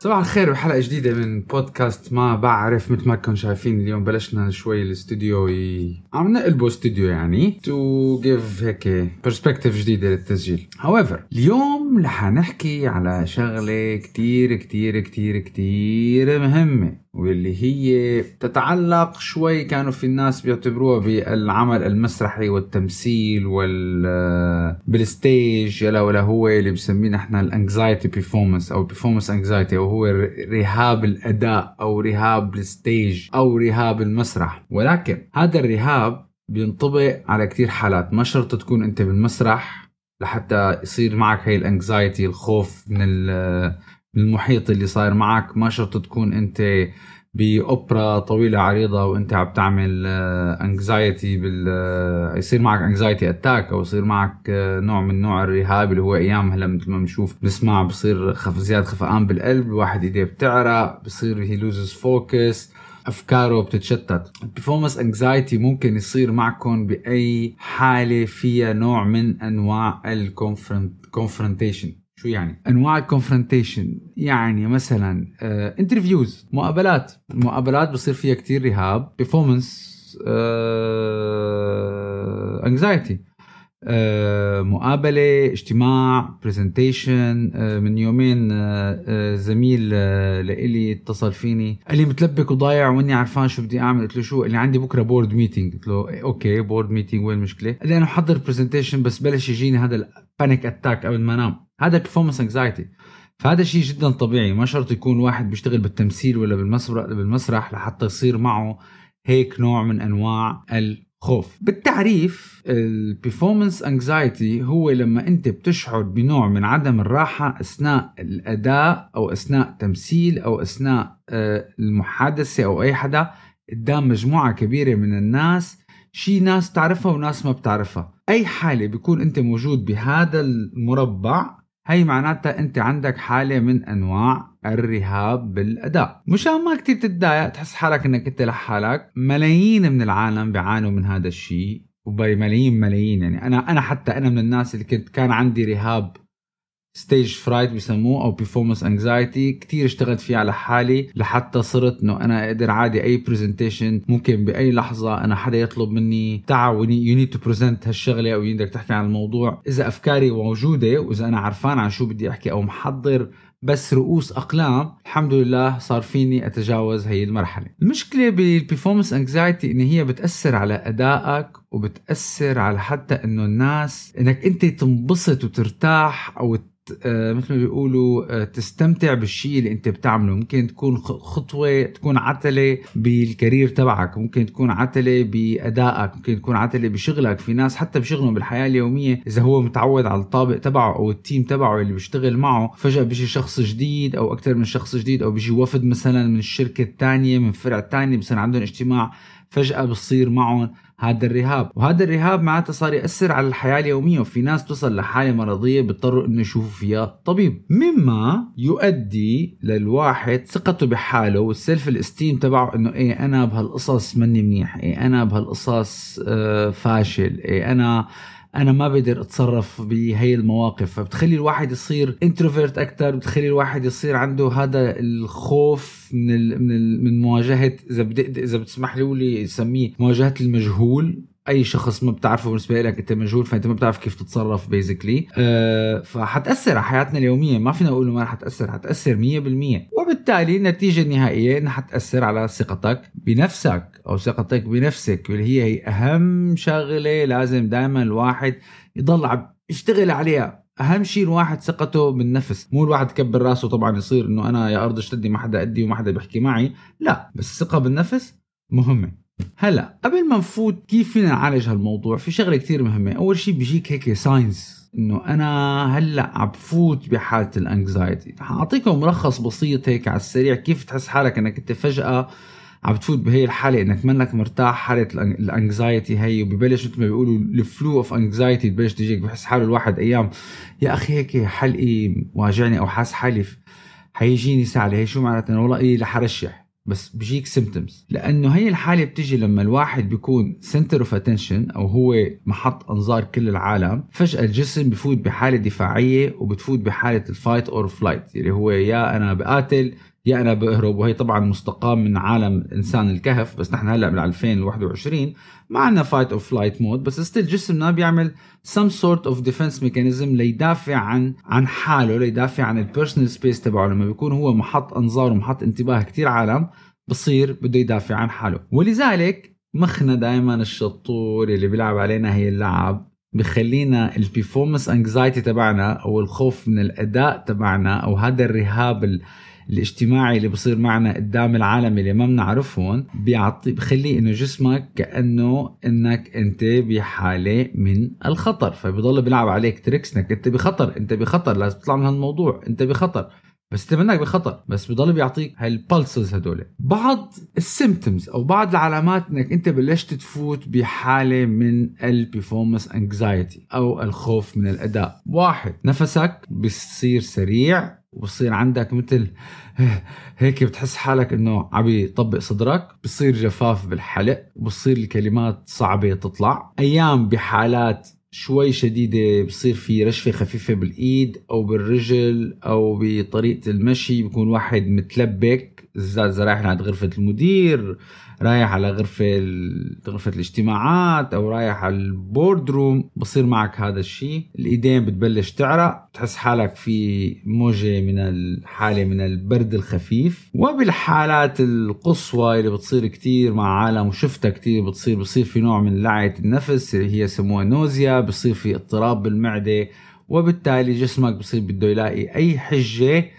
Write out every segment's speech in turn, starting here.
صباح الخير بحلقة جديدة من بودكاست ما بعرف. مثل ما كنتم شايفين اليوم بلشنا شوي الاستوديو ي... عم نقلبه استوديو يعني to give هيك perspective جديدة للتسجيل. However اليوم رح نحكي على شغلة كتير كتير كتير كتير مهمة واللي هي تتعلق شوي كانوا في الناس بيعتبروها بالعمل المسرحي والتمثيل وال بال stage يلا ولا هو اللي بسميه نحن ال anxiety performance أو performance anxiety أو هو رهاب الأداء أو رهاب ال stage أو رهاب المسرح. ولكن هذا الرهاب بينطبق على كتير حالات ما شرط تكون أنت بالمسرح لحتى يصير معك هاي ال anxiety الخوف من المحيط اللي صاير معك. ما شرط تكون انت بأوبرا طويلة عريضة وانت عم تعمل anxiety بال آه، يصير معك anxiety attack أو يصير معك آه، نوع من نوع الرهاب اللي هو أيام. هلا مثل ما بنشوف بنسمع بصير خف زيادة خفقان بالقلب الواحد إيديه بتعرق بصير he loses focus أفكاره بتتشتت. ال performance anxiety ممكن يصير معكم بأي حالة فيها نوع من أنواع ال confrontation شو يعني؟ أنواع ال confrontation يعني مثلا interviews آه، مقابلات. المقابلات بصير فيها كتير رهاب. performance anxiety آه، مقابلة اجتماع presentation آه، من يومين زميل لإلي اتصل فيني. قال لي متلبك وضايع وإني عرفان شو بدي أعمل. قلت له شو؟ قال لي عندي بكرة board meeting قلت له okay board meeting وين المشكلة؟ قال لي أنا محضر presentation بس بلش يجيني هذا ال panic attack قبل ما أنام. هذا performance anxiety فهذا شيء جدا طبيعي. ما شرط يكون واحد بيشتغل بالتمثيل ولا بالمسرح بالمسرح لحتى يصير معه هيك نوع من أنواع الخوف بالتعريف ال performance anxiety هو لما أنت بتشعر بنوع من عدم الراحة أثناء الأداء أو أثناء تمثيل أو أثناء آه، المحادثة أو أي حدا قدام مجموعة كبيرة من الناس. شي ناس تعرفها وناس ما بتعرفها. أي حالة بيكون أنت موجود بهذا المربع هي معناتها انت عندك حالة من انواع الرهاب بالأداء. مشان ما كتير تتضايق تحس حالك انك انت لحالك. ملايين من العالم بيعانوا من هذا الشيء وبملايين ملايين يعني. أنا أنا حتى أنا من الناس اللي كنت كان عندي رهاب stage fright بسموه أو performance anxiety كثير اشتغلت فيه على حالي لحتى صرت إنه أنا أقدر عادي أي presentation ممكن بأي لحظة أنا حدا يطلب مني تعال you need to present هالشغلة أو بدك تحكي عن الموضوع. إذا أفكاري موجودة وإذا أنا عرفان عن شو بدي أحكي أو محضر بس رؤوس أقلام الحمد لله صار فيني أتجاوز هي المرحلة. المشكلة بال performance anxiety إن هي بتأثر على أدائك وبتأثر على حتى إنه الناس إنك أنت تنبسط وترتاح أو مثل ما بيقولوا آه، تستمتع بالشيء اللي انت بتعمله. ممكن تكون خطوة تكون عتلة بال career تبعك ممكن تكون عتلة بأدائك ممكن تكون عتلة بشغلك. في ناس حتى بشغلهم بالحياة اليومية إذا هو متعود على الطاقم تبعه أو ال team تبعه اللي بيشتغل معه فجأة بيجي شخص جديد أو أكثر من شخص جديد أو بيجي وفد مثلا من الشركة الثانية من فرع ثانية بصير عندهم اجتماع فجأة بصير معهم هذا الرهاب. وهذا الرهاب معناته صار يأثر على الحياة اليومية وفي ناس توصل لحالة مرضية بيضطروا إنه يشوفوا فيها طبيب. مما يؤدي للواحد ثقته بحاله وال self esteem تبعه إنه إيه أنا بهالقصص مني منيح إيه أنا بهالقصص آه فاشل إيه أنا أنا ما بقدر أتصرف بهي المواقف فبتخلي الواحد يصير introvert أكثر بتخلي الواحد يصير عنده هذا الخوف من من من مواجهة إذا بدي إذا بتسمح لي سميه مواجهة المجهول. أي شخص ما بتعرفه بالنسبة لك أنت مجهول فأنت ما بتعرف كيف تتصرف بيزيكلي أه فحتأثر على حياتنا اليومية. ما فينا نقول ما رح تأثر حتأثر 100% وبالتالي النتيجة النهائية إنها حتأثر على ثقتك بنفسك أو ثقتك بنفسك واللي هي هي أهم شغلة لازم دائما الواحد يضل عم يشتغل عليها. أهم شيء الواحد ثقته بالنفس. مو الواحد كبر راسه طبعا يصير إنه أنا يا أرض اشتدي ما حدا قدي وما حدا بيحكي معي. لا بس الثقه بالنفس مهمة. هلا قبل ما نفوت كيف فينا نعالج هالموضوع؟ في شغلة كثير مهمة. أول شيء بيجيك هيك signs إنه أنا هلا عم بفوت بحالة ال anxiety حاعطيكم ملخص بسيط هيك على السريع كيف تحس حالك إنك أنت فجأة عم تفوت بهي الحالة إنك منك مرتاح حالة ال anxiety هي وببلش مثل ما بيقولوا ال flow of anxiety تبلش تجيك بحس حاله الواحد أيام. يا أخي هيك حلقي واجعني أو حاس حالي حيجيني سعلة هي شو معناتها؟ والله إيه رح ارشح بس بيجيك symptoms لأنه هي الحالة بتيجي لما الواحد بيكون center of attention أو هو محط أنظار كل العالم فجأة الجسم بفوت بحالة دفاعية وبتفوت بحالة ال fight or flight اللي هو يا أنا بقاتل يا أنا بهرب وهي طبعا مستقاة من عالم إنسان الكهف بس نحن هلأ بال 2021 ما عندنا fight or flight mode بس still جسمنا بيعمل some sort of defense mechanism ليدافع عن عن حاله ليدافع عن ال personal space تبعه. لما بيكون هو محط أنظار ومحط انتباه كتير عالم بصير بده يدافع عن حاله. ولذلك مخنا دائما الشطور اللي بيلعب علينا هي اللعب. بخلينا ال performance anxiety تبعنا أو الخوف من الأداء تبعنا أو هذا الرهاب الاجتماعي اللي بصير معنا قدام العالم اللي ما بنعرفهم بيعطي بخلي إنه جسمك كأنه إنك أنت بحالة من الخطر. فبضل بيلعب عليك tricks إنك أنت بخطر أنت بخطر. لازم تطلع من هالموضوع أنت بخطر. بس أنت منك بخطر. بس بضل بيعطيك هال pulses هدول. بعض ال symptoms أو بعض العلامات إنك أنت بلشت تفوت بحالة من ال performance anxiety أو الخوف من الأداء. واحد نفسك بصير سريع وبصير عندك مثل هيك بتحس حالك إنه عم يطبق صدرك. بصير جفاف بالحلق وبصير الكلمات صعبة تطلع. أيام بحالات شوي شديدة بصير في رجفة خفيفة بالإيد أو بالرجل أو بطريقة المشي بيكون واحد متلبك. إذا رايح لعند غرفة المدير رايح على غرفة غرفة الاجتماعات أو رايح على البورد روم بصير معك هذا الشيء الإيدين بتبلش تعرق بتحس حالك في موجة من الحالة من البرد الخفيف. وبالحالات القصوى اللي بتصير كتير مع عالم وشفتها كتير بتصير بصير في نوع من لعية النفس اللي هي سموها نوزيا بصير في اضطراب بالمعدة. وبالتالي جسمك بصير بده يلاقي أي حجة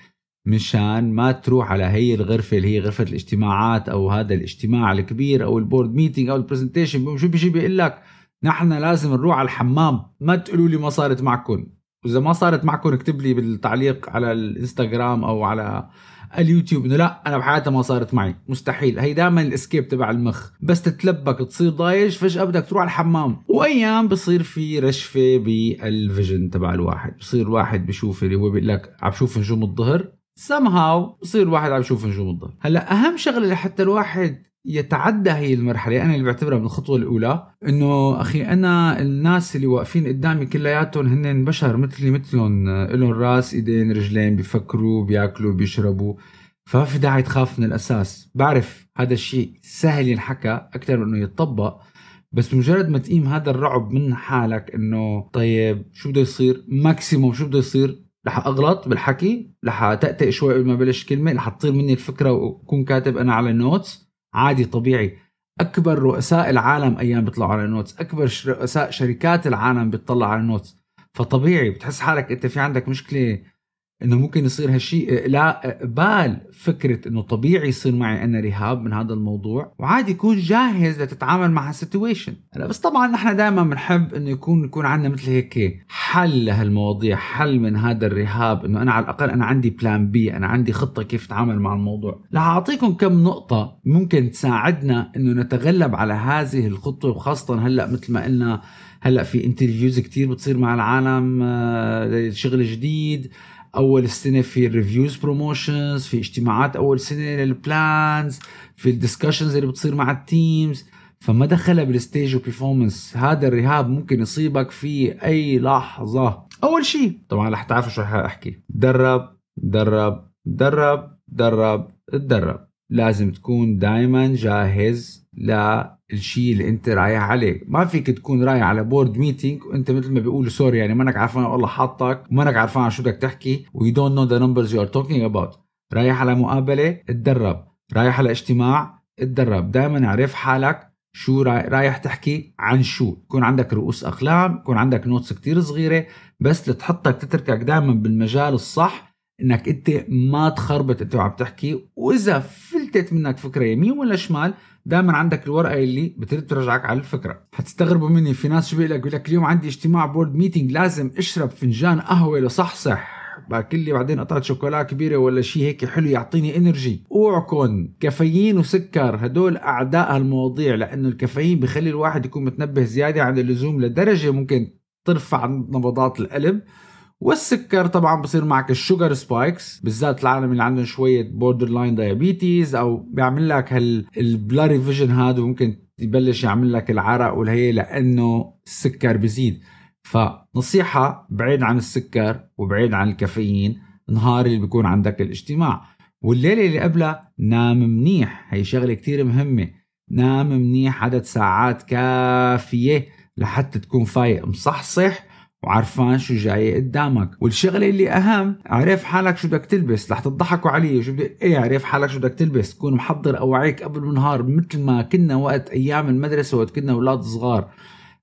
مشان ما تروح على هي الغرفة اللي هي غرفة الاجتماعات أو هذا الاجتماع الكبير أو ال board meeting أو ال presentation شو بيجي؟ بيقول لك نحن لازم نروح على الحمام. ما تقولوا لي ما صارت معكم وإذا ما صارت معكم اكتب لي بالتعليق على الإنستغرام أو على اليوتيوب إنه لا أنا بحياتي ما صارت معي. مستحيل. هي دائما ال escape تبع المخ. بس تتلبك تصير ضايج فجأة بدك تروح على الحمام. وأيام بصير في رجفة بال vision تبع الواحد. بصير الواحد بشوف اللي هو بيقول لك عم بشوف نجوم الظهر. Somehow بصير الواحد عم يشوف نجوم الظهر هلأ أهم شغلة لحتى الواحد يتعدى هي المرحلة أنا اللي بعتبرها من الخطوة الأولى إنه أخي أنا الناس اللي واقفين قدامي كلياتهم هن بشر مثلي مثلهم لهم راس إيدين رجلين بيفكروا بياكلوا بيشربوا. فما في داعي تخاف من الأساس. بعرف هذا الشيء سهل ينحكى أكثر من إنه يتطبق بس بمجرد ما تقيم هذا الرعب من حالك إنه طيب شو بده يصير؟ maximum شو بده يصير؟ رح أغلط بالحكي رح تأتئ شوي قبل ما بلش كلمة رح تطير مني الفكرة وأكون كاتب أنا على notes عادي طبيعي. أكبر رؤساء العالم أيام بيطلعوا على notes أكبر رؤساء شركات العالم بيطلع على notes فطبيعي بتحس حالك أنت في عندك مشكلة إنه ممكن يصير هالشيء. لا بال فكرة إنه طبيعي يصير معي أنا رهاب من هذا الموضوع وعادي يكون جاهز لتتعامل مع هال situation. هلا بس طبعا نحن دائما بنحب إنه يكون يكون عندنا مثل هيك حل لهالمواضيع حل من هذا الرهاب إنه أنا على الأقل أنا عندي plan B أنا عندي خطة كيف أتعامل مع الموضوع. رح أعطيكم كم نقطة ممكن تساعدنا إنه نتغلب على هذه الخطة وخاصة هلأ مثل ما قلنا هلأ في interviews كتير بتصير مع العالم لشغل جديد أول السنة في ال reviews promotions في اجتماعات أول سنة لل plans في ال discussions اللي بتصير مع ال teams فما دخلها بال stage و performance هذا الرهاب ممكن يصيبك في أي لحظة. أول شيء طبعا رح تعرفوا شو رح أحكي. درب درب درب درب تدرب لازم تكون دائما جاهز للشيء اللي انت رايح عليه. ما فيك تكون رايح على board meeting وانت مثل ما بيقولوا sorry يعني منك عارفان والله حاطك ومنك عارفان شو بدك تحكي. we don't know the numbers you are talking about رايح على مقابلة اتدرب. رايح على اجتماع اتدرب. دائما اعرف حالك شو رايح تحكي عن شو. يكون عندك رؤوس أقلام يكون عندك notes كتير صغيرة بس لتحطك تتركك دائما بالمجال الصح إنك أنت ما تخربط أنت وعم تحكي. وإذا فلت فلتت منك فكرة يمين ولا شمال دائما عندك الورقة اللي بترد ترجعك على الفكرة. حتستغربوا مني في ناس شو بيقول لك؟ بيقول لك اليوم عندي اجتماع board meeting لازم اشرب فنجان قهوة لصحصح. باكل لي بعدين قطعه شوكولا كبيرة ولا شيء هيك حلو يعطيني energy اوعكم كافيين وسكر هدول أعداء هالمواضيع لأنه الكافيين بخلي الواحد يكون متنبه زيادة عن اللزوم لدرجة ممكن ترفع نبضات القلب. والسكر طبعا بصير معك ال sugar spikes بالذات العالم اللي عندهم شوية borderline diabetes أو بيعمل لك هال blurry vision هذا وممكن يبلش يعمل لك العرق والهي لأنه السكر بزيد فنصيحة بعيد عن السكر وبعيد عن الكافيين نهار اللي بيكون عندك الاجتماع. والليلة اللي قبلها نام منيح. هي شغلة كتير مهمة. نام منيح عدد ساعات كافية لحتى تكون فايق. مصحصح؟ وعرفان شو جاي قدامك. والشغلة اللي أهم عرف حالك شو بدك تلبس. رح تضحكوا علي. شو بدك إيه عرف حالك شو بدك تلبس. تكون محضر أواعيك قبل النهار مثل ما كنا وقت أيام المدرسة وقت كنا أولاد صغار.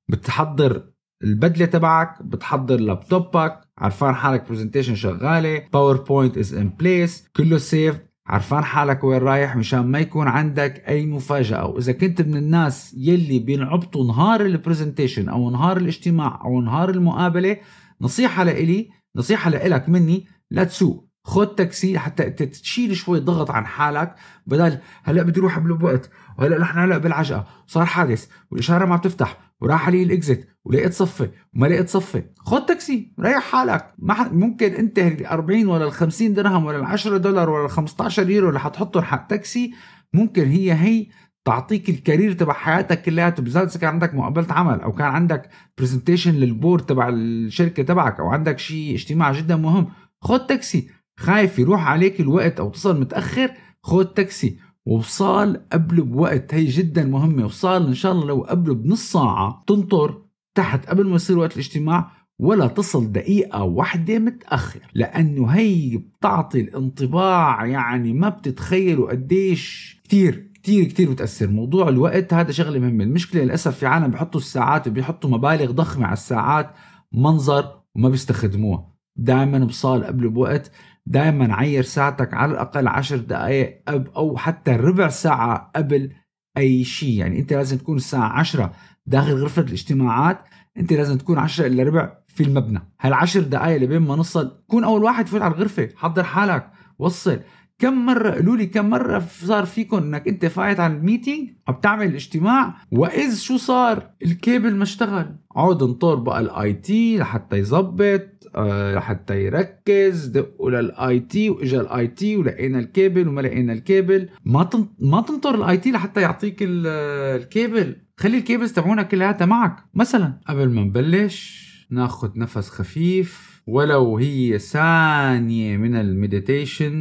بتحضر البدلة تبعك بتحضر لابتوبك. عرفان حالك presentation شغالة. PowerPoint is in place كله save عرفان حالك وين رايح مشان ما يكون عندك أي مفاجأة. واذا كنت من الناس يلي بينعبطوا نهار ال presentation أو نهار الاجتماع أو نهار المقابلة نصيحة لإلي نصيحة لإلك مني لا تسوق خد تاكسي حتى تشيل شوي ضغط عن حالك. بدل هلأ بدي أروح قبل بوقت وهلا نحن هلأ بالعجقة. صار حادث والإشارة ما بتفتح وراح علي ال exit ولقيت صفه وما لقيت صفه خد تاكسي. ريح حالك. ما ممكن انت ال 40 ولا ال 50 درهم ولا ال 10 دولار ولا ال 15 يورو اللي حتحطهم حق تاكسي ممكن هي هي تعطيك ال career تبع حياتك كلياته بالذات إذا كان عندك مقابلة عمل أو كان عندك presentation لل board تبع الشركة تبعك أو عندك شيء اجتماع جدا مهم. خد تاكسي. خايف يروح عليك الوقت أو تصل متأخر خد تاكسي. وصال قبل بوقت هي جدا مهمة. وصال إن شاء الله لو قبله بنص ساعة تنطر. تحت قبل ما يصير وقت الاجتماع ولا تصل دقيقة واحدة متأخر لأنه هي بتعطي الانطباع يعني ما بتتخيلوا قديش كتير كتير كتير بتأثر. موضوع الوقت هذا شغلة مهمة. المشكلة للأسف في عالم بيحطوا الساعات وبيحطوا مبالغ ضخمة على الساعات منظر وما بيستخدموها. دائما بصال قبل بوقت دائما عير ساعتك على الأقل عشر دقائق أو حتى ربع ساعة قبل أي شيء. يعني أنت لازم تكون الساعة 10 داخل غرفة الاجتماعات أنت لازم تكون 10 الا ربع في المبنى. هالعشر دقائق اللي بين ما نصل كون أول واحد فوت على الغرفة حضر حالك وصل. كم مرة قالوا لي كم مرة صار فيكم إنك أنت فايت على ال meeting بتعمل الاجتماع وإذ شو صار؟ الكيبل ما اشتغل. عود انطر بقى ال IT لحتى يظبط آه، لحتى يركز. دقوا لل IT وإجا ال IT ولقينا الكيبل وما لقينا الكيبل ما ما تنطر ال IT لحتى يعطيك الكيبل خلي ال cables تبعونا كلياتها معك. مثلا قبل ما نبلش ناخذ نفس خفيف ولو هي ثانية من ال meditation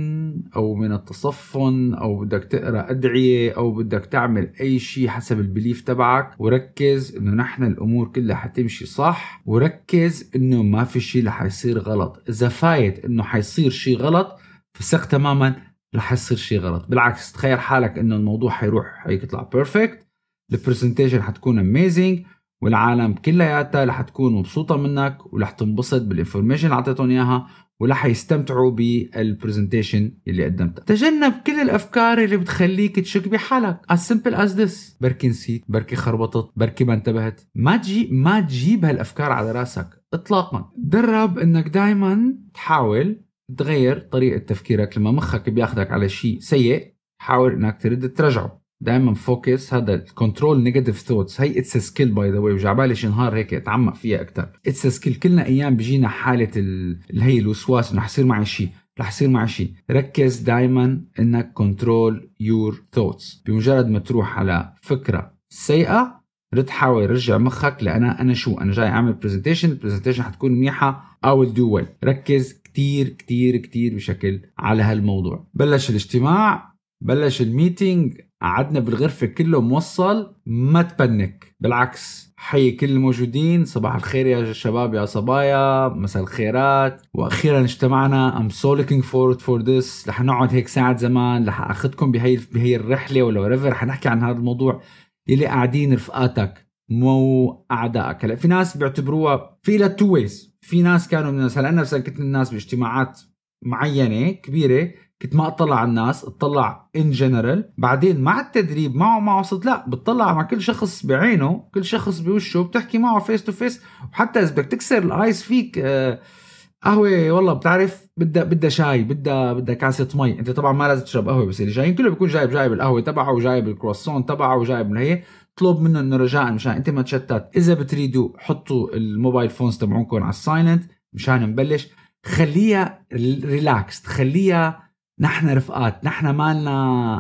أو من التصفن أو بدك تقرأ أدعية أو بدك تعمل أي شيء حسب ال belief تبعك وركز إنه نحن الأمور كلها حتمشي صح وركز إنه ما في شيء رح يصير غلط. إذا فايت إنه حيصير شيء غلط فثق تماما رح يصير شيء غلط. بالعكس تخيل حالك إنه الموضوع حيروح حيطلع perfect ال presentation حتكون amazing والعالم كلياتها رح تكون مبسوطة منك ورح تنبسط بال information اللي اعطيتهم إياها ورح يستمتعوا بال presentation اللي قدمتها. تجنب كل الأفكار اللي بتخليك تشك بحالك. As simple as this. بركي نسيت بركي خربطت بركي ما انتبهت. ما تجيب ما تجيب هالأفكار على راسك اطلاقا. درب إنك دائما تحاول تغير طريقة تفكيرك لما مخك بياخذك على شيء سيء حاول إنك ترد ترجعه دائما focus هذا ال control negative thoughts هي it's skill by the way شي نهار هيك اتعمق فيها أكثر it's skill كلنا أيام بيجينا حالة اللي هي الوسواس إنه حيصير معي شيء رح يصير معي شيء ركز دائما إنك control your thoughts بمجرد ما تروح على فكرة سيئة رد حاول رجع مخك لأنا أنا شو؟ أنا جاي أعمل presentation ال presentation حتكون منيحة. I will do well. ركز كتير كتير كتير بشكل على هالموضوع. بلش الاجتماع بلش ال meeting. قعدنا بالغرفة كله موصل ما ت panic. بالعكس حي كل الموجودين. صباح الخير يا شباب يا صبايا. مساء الخيرات. وأخيرا اجتمعنا. I'm so looking forward for this رح نقعد هيك ساعة زمان. رح أخذكم بهي بهي الرحلة ولا whatever حنحكي عن هذا الموضوع. يلي قاعدين رفقاتك مو أعدائك. هلا في ناس بيعتبروها في لها two ways في ناس كانوا من الناس. هلا أنا من الناس باجتماعات معينة كبيرة. كنت ما اطلع على الناس اطلع in general بعدين مع التدريب معه معه صرت لا بتطلع مع كل شخص بعينه كل شخص بوشه بتحكي معه face to face وحتى إذا بدك تكسر ال ice فيك آه قهوة والله بتعرف بدها بدها شاي بدها بدها كاسة مي. أنت طبعا ما لازم تشرب قهوة بس اللي جايين كله بيكون جايب جايب القهوة تبعه وجايب الكرواسون تبعه وجايب من هي اطلب منه إنه رجاء مشان. أنت ما تشتت. إذا بتريدوا حطوا ال mobile phones تبعونكم على ال silent مشان نبلش خليها ريلاكس خليها نحن رفقات نحن مالنا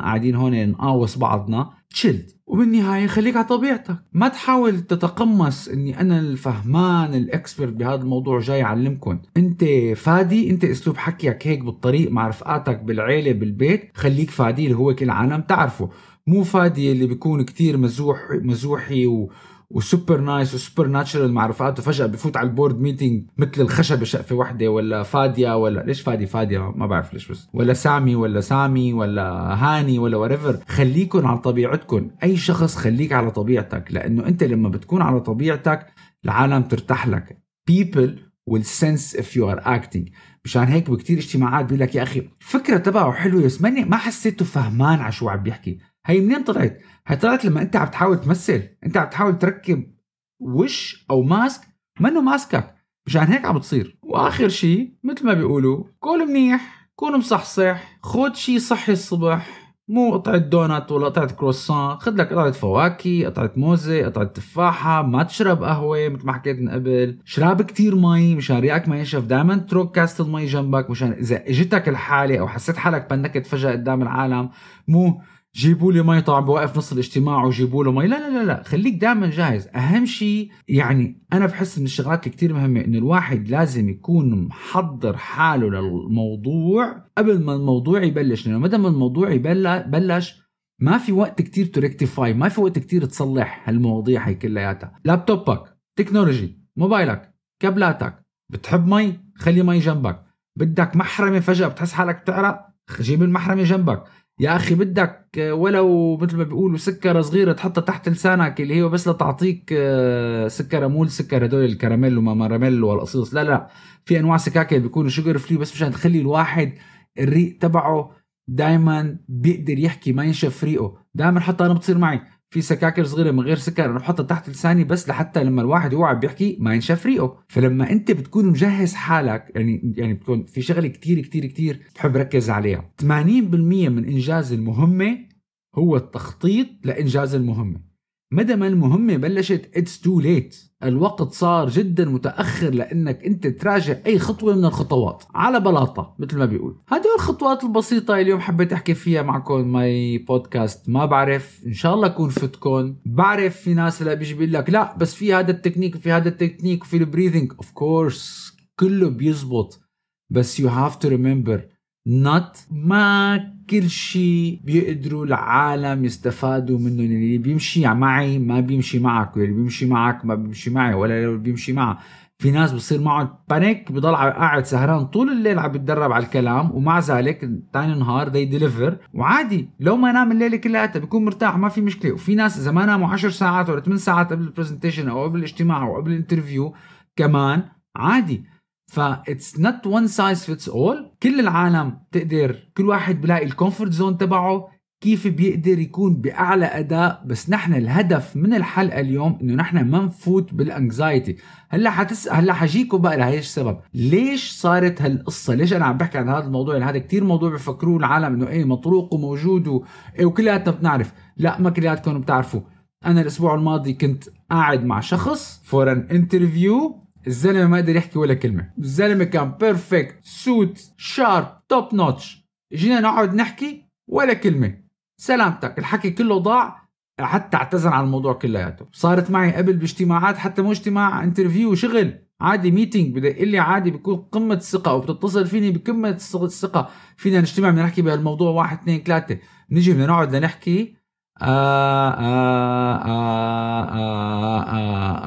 قاعدين هون نقاوص بعضنا. تشيلد وبالنهاية خليك على طبيعتك. ما تحاول تتقمص إني أنا الفهمان الإكسبرت بهذا الموضوع جاي اعلمكم أنت فادي أنت أسلوب حكيك هيك بالطريق مع رفقاتك بالعيلة بالبيت خليك فادي اللي هو كل العالم تعرفه. مو فادي اللي بيكون كتير مزوح مزوحي و و super nice و super natural مع رفقاته فجأة بفوت على ال board meeting مثل الخشب بشقفه وحدة ولا فاديه ولا ليش فادي فاديه ما بعرف ليش بس. ولا سامي ولا سامي ولا هاني ولا whoever خليكن على طبيعتكم أي شخص خليك على طبيعتك لأنه أنت لما بتكون على طبيعتك العالم ترتاح لك. People will sense if you are acting. مشان هيك بكتير اجتماعات بيقول لك يا أخي الفكرة تبعه حلوة بس ما حسيته فهمان على شو عم بيحكي. هي منين طلعت؟ هي طلعت لما انت عم تحاول تمثل انت عم تحاول تركب وش أو ماسك منه ماسكك؟ مشان هيك عم بتصير. وآخر شيء مثل ما بيقولوا كل منيح كون مصحصح خد شيء صحي الصبح. مو قطعة دونات ولا قطعة كروسان. خد لك قطعة فواكه قطعة موزة قطعة تفاحة. ما تشرب قهوة مثل ما حكيت من قبل. شراب كتير مي مشان ريقك ما ينشف. دائما اترك كاسة المي جنبك مشان إذا إجتك الحالة أو حسيت حالك بنكت فجأة قدام العالم مو جيبوا لي مي طبعا بوقف نص الاجتماع وجيبوا له مي. لا لا لا لا. خليك دائما جاهز. أهم شيء يعني أنا بحس من الشغلات كتير مهمة انه الواحد لازم يكون محضر حاله للموضوع قبل ما الموضوع يبلش. لأنه مدى ما الموضوع يبلش ما في وقت كتير ت rectify ما في وقت كتير تصلح هالمواضيع هي كلياتها. لابتوبك technology موبايلك كابلاتك. بتحب مي؟ خلي مي جنبك. بدك محرمة فجأة بتحس حالك بتعرق؟ جيب المحرمة جنبك. يا أخي بدك ولو مثل ما بيقولوا سكرة صغيرة تحطها تحت لسانك اللي هي بس لتعطيك آه، سكرة مو السكر هدول الكراميل وما ماراميل والقصيص. لا لا في أنواع سكاكر بيكونوا sugar free بس مشان تخلي الواحد الريق تبعه دائما بيقدر يحكي ما ينشف ريقه. دائما حتى أنا بتصير معي. في سكاكر صغيرة من غير سكر أنا بحطها تحت لساني بس لحتى لما الواحد يوعى بيحكي ما ينشف ريقه. فلما أنت بتكون مجهز حالك يعني يعني بتكون في شغلة كتير كتير كتير بحب ركز عليها. 80% من إنجاز المهمة هو التخطيط لإنجاز المهمة. مدى ما المهمه بلشت it's too late الوقت صار جدا متأخر لأنك أنت تراجع أي خطوة من الخطوات. على بلاطة مثل ما بيقول. هدول الخطوات البسيطة اليوم حبيت أحكي فيها معكم my بودكاست ما بعرف إن شاء الله أكون فتكم بعرف في ناس هلا بيجي بيقول لك لا بس في هذا التكنيك وفي هذا التكنيك وفي ال breathing of course كله بيزبط. بس you have to remember not. ما كل شيء بيقدروا العالم يستفادوا منه. اللي بيمشي معي ما بيمشي معك واللي بيمشي معك ما بيمشي معي ولا اللي بيمشي معه. في ناس بصير معه panic بضل قاعد سهران طول الليل عم بيتدرب على الكلام ومع ذلك ثاني نهار بي deliver وعادي لو ما نام الليلة كلها بيكون مرتاح ما في مشكلة. وفي ناس إذا ما ناموا 10 ساعات ولا 8 ساعات قبل ال presentation أو قبل الاجتماع أو قبل ال interview كمان عادي. ف it's not one size fits all كل العالم تقدر كل واحد بلاقي ال comfort zone تبعه كيف بيقدر يكون بأعلى أداء. بس نحن الهدف من الحلقة اليوم إنه نحن ما نفوت بال anxiety هلأ حتس هلأ حجيكم بقى لهيش السبب. ليش صارت هالقصة؟ ليش أنا عم بحكي عن هذا الموضوع؟ يعني هذا كتير موضوع بفكروه العالم إنه إيه مطروق وموجود و... إيه وكلياتنا بنعرف. لا ما كلياتكم بتعرفوا أنا الأسبوع الماضي كنت قاعد مع شخص for an interview الزلمة ما قدر يحكي ولا كلمة. الزلمة كان perfect suit sharp top notch جينا نقعد نحكي ولا كلمة. سلامتك. الحكي كله ضاع حتى اعتذر عن الموضوع كلياته. صارت معي قبل باجتماعات حتى مو اجتماع interview شغل عادي meeting يقول لي عادي بيكون قمة الثقة وبتتصل فيني بقمة الثقة. فينا نجتمع بدنا نحكي بهالموضوع واحد اثنين ثلاثة. نجي بدنا نقعد لنحكي آه آه آه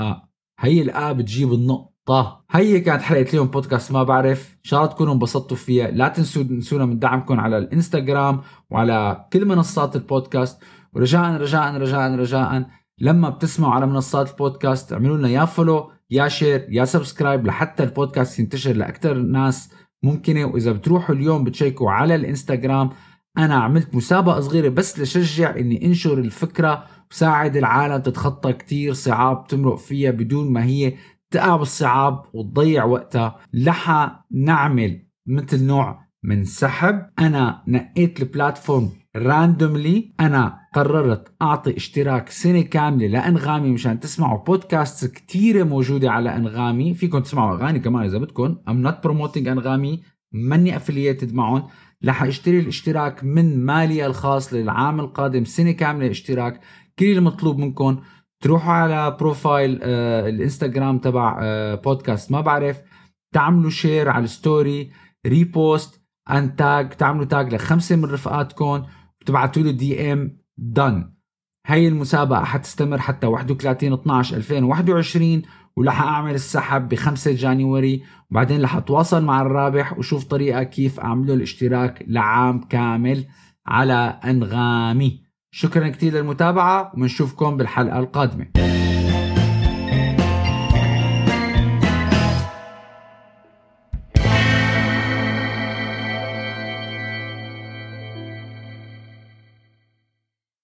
آه. هي الآ بتجيب النقطة. هي كانت حلقة اليوم بودكاست ما بعرف. إن شاء الله تكونوا انبسطتوا فيها. لا تنسوا تنسونا من دعمكم على الإنستغرام وعلى كل منصات البودكاست. ورجاء رجاء رجاء رجاء. لما بتسمعوا على منصات البودكاست اعملوا لنا يا follow يا share يا subscribe لحتى البودكاست ينتشر لأكثر ناس ممكنة. وإذا بتروحوا اليوم بتشيكوا على الإنستغرام أنا عملت مسابقة صغيرة بس لشجع إني أنشر الفكرة وساعد العالم تتخطى كتير صعاب تمرق فيها بدون ما هي تقع بالصعاب وتضيع وقتها. لحا نعمل مثل نوع من سحب. أنا نقيت ال platform randomly أنا قررت أعطي اشتراك سنة كاملة لأنغامي مشان تسمعوا بودكاست كتيرة موجودة على أنغامي. فيكم تسمعوا أغاني كمان إذا بدكم I'm not promoting أنغامي. ماني affiliated معهم. رح اشتري الاشتراك من مالي الخاص للعام القادم سنة كاملة اشتراك. كل المطلوب منكم تروحوا على profile آه الإنستغرام تبع آه بودكاست ما بعرف تعملوا share على ال story repost and tag تعملوا tag لخمسة من رفقاتكم. بتبعتوا له DM done هاي المسابقة حتستمر حتى 31 12 2021 ورح أعمل السحب ب 5 جانيوري وبعدين رح أتواصل مع الرابح وشوف طريقة كيف أعمله الاشتراك لعام كامل على أنغامي. شكرا كثير للمتابعة وبنشوفكم بالحلقة القادمة.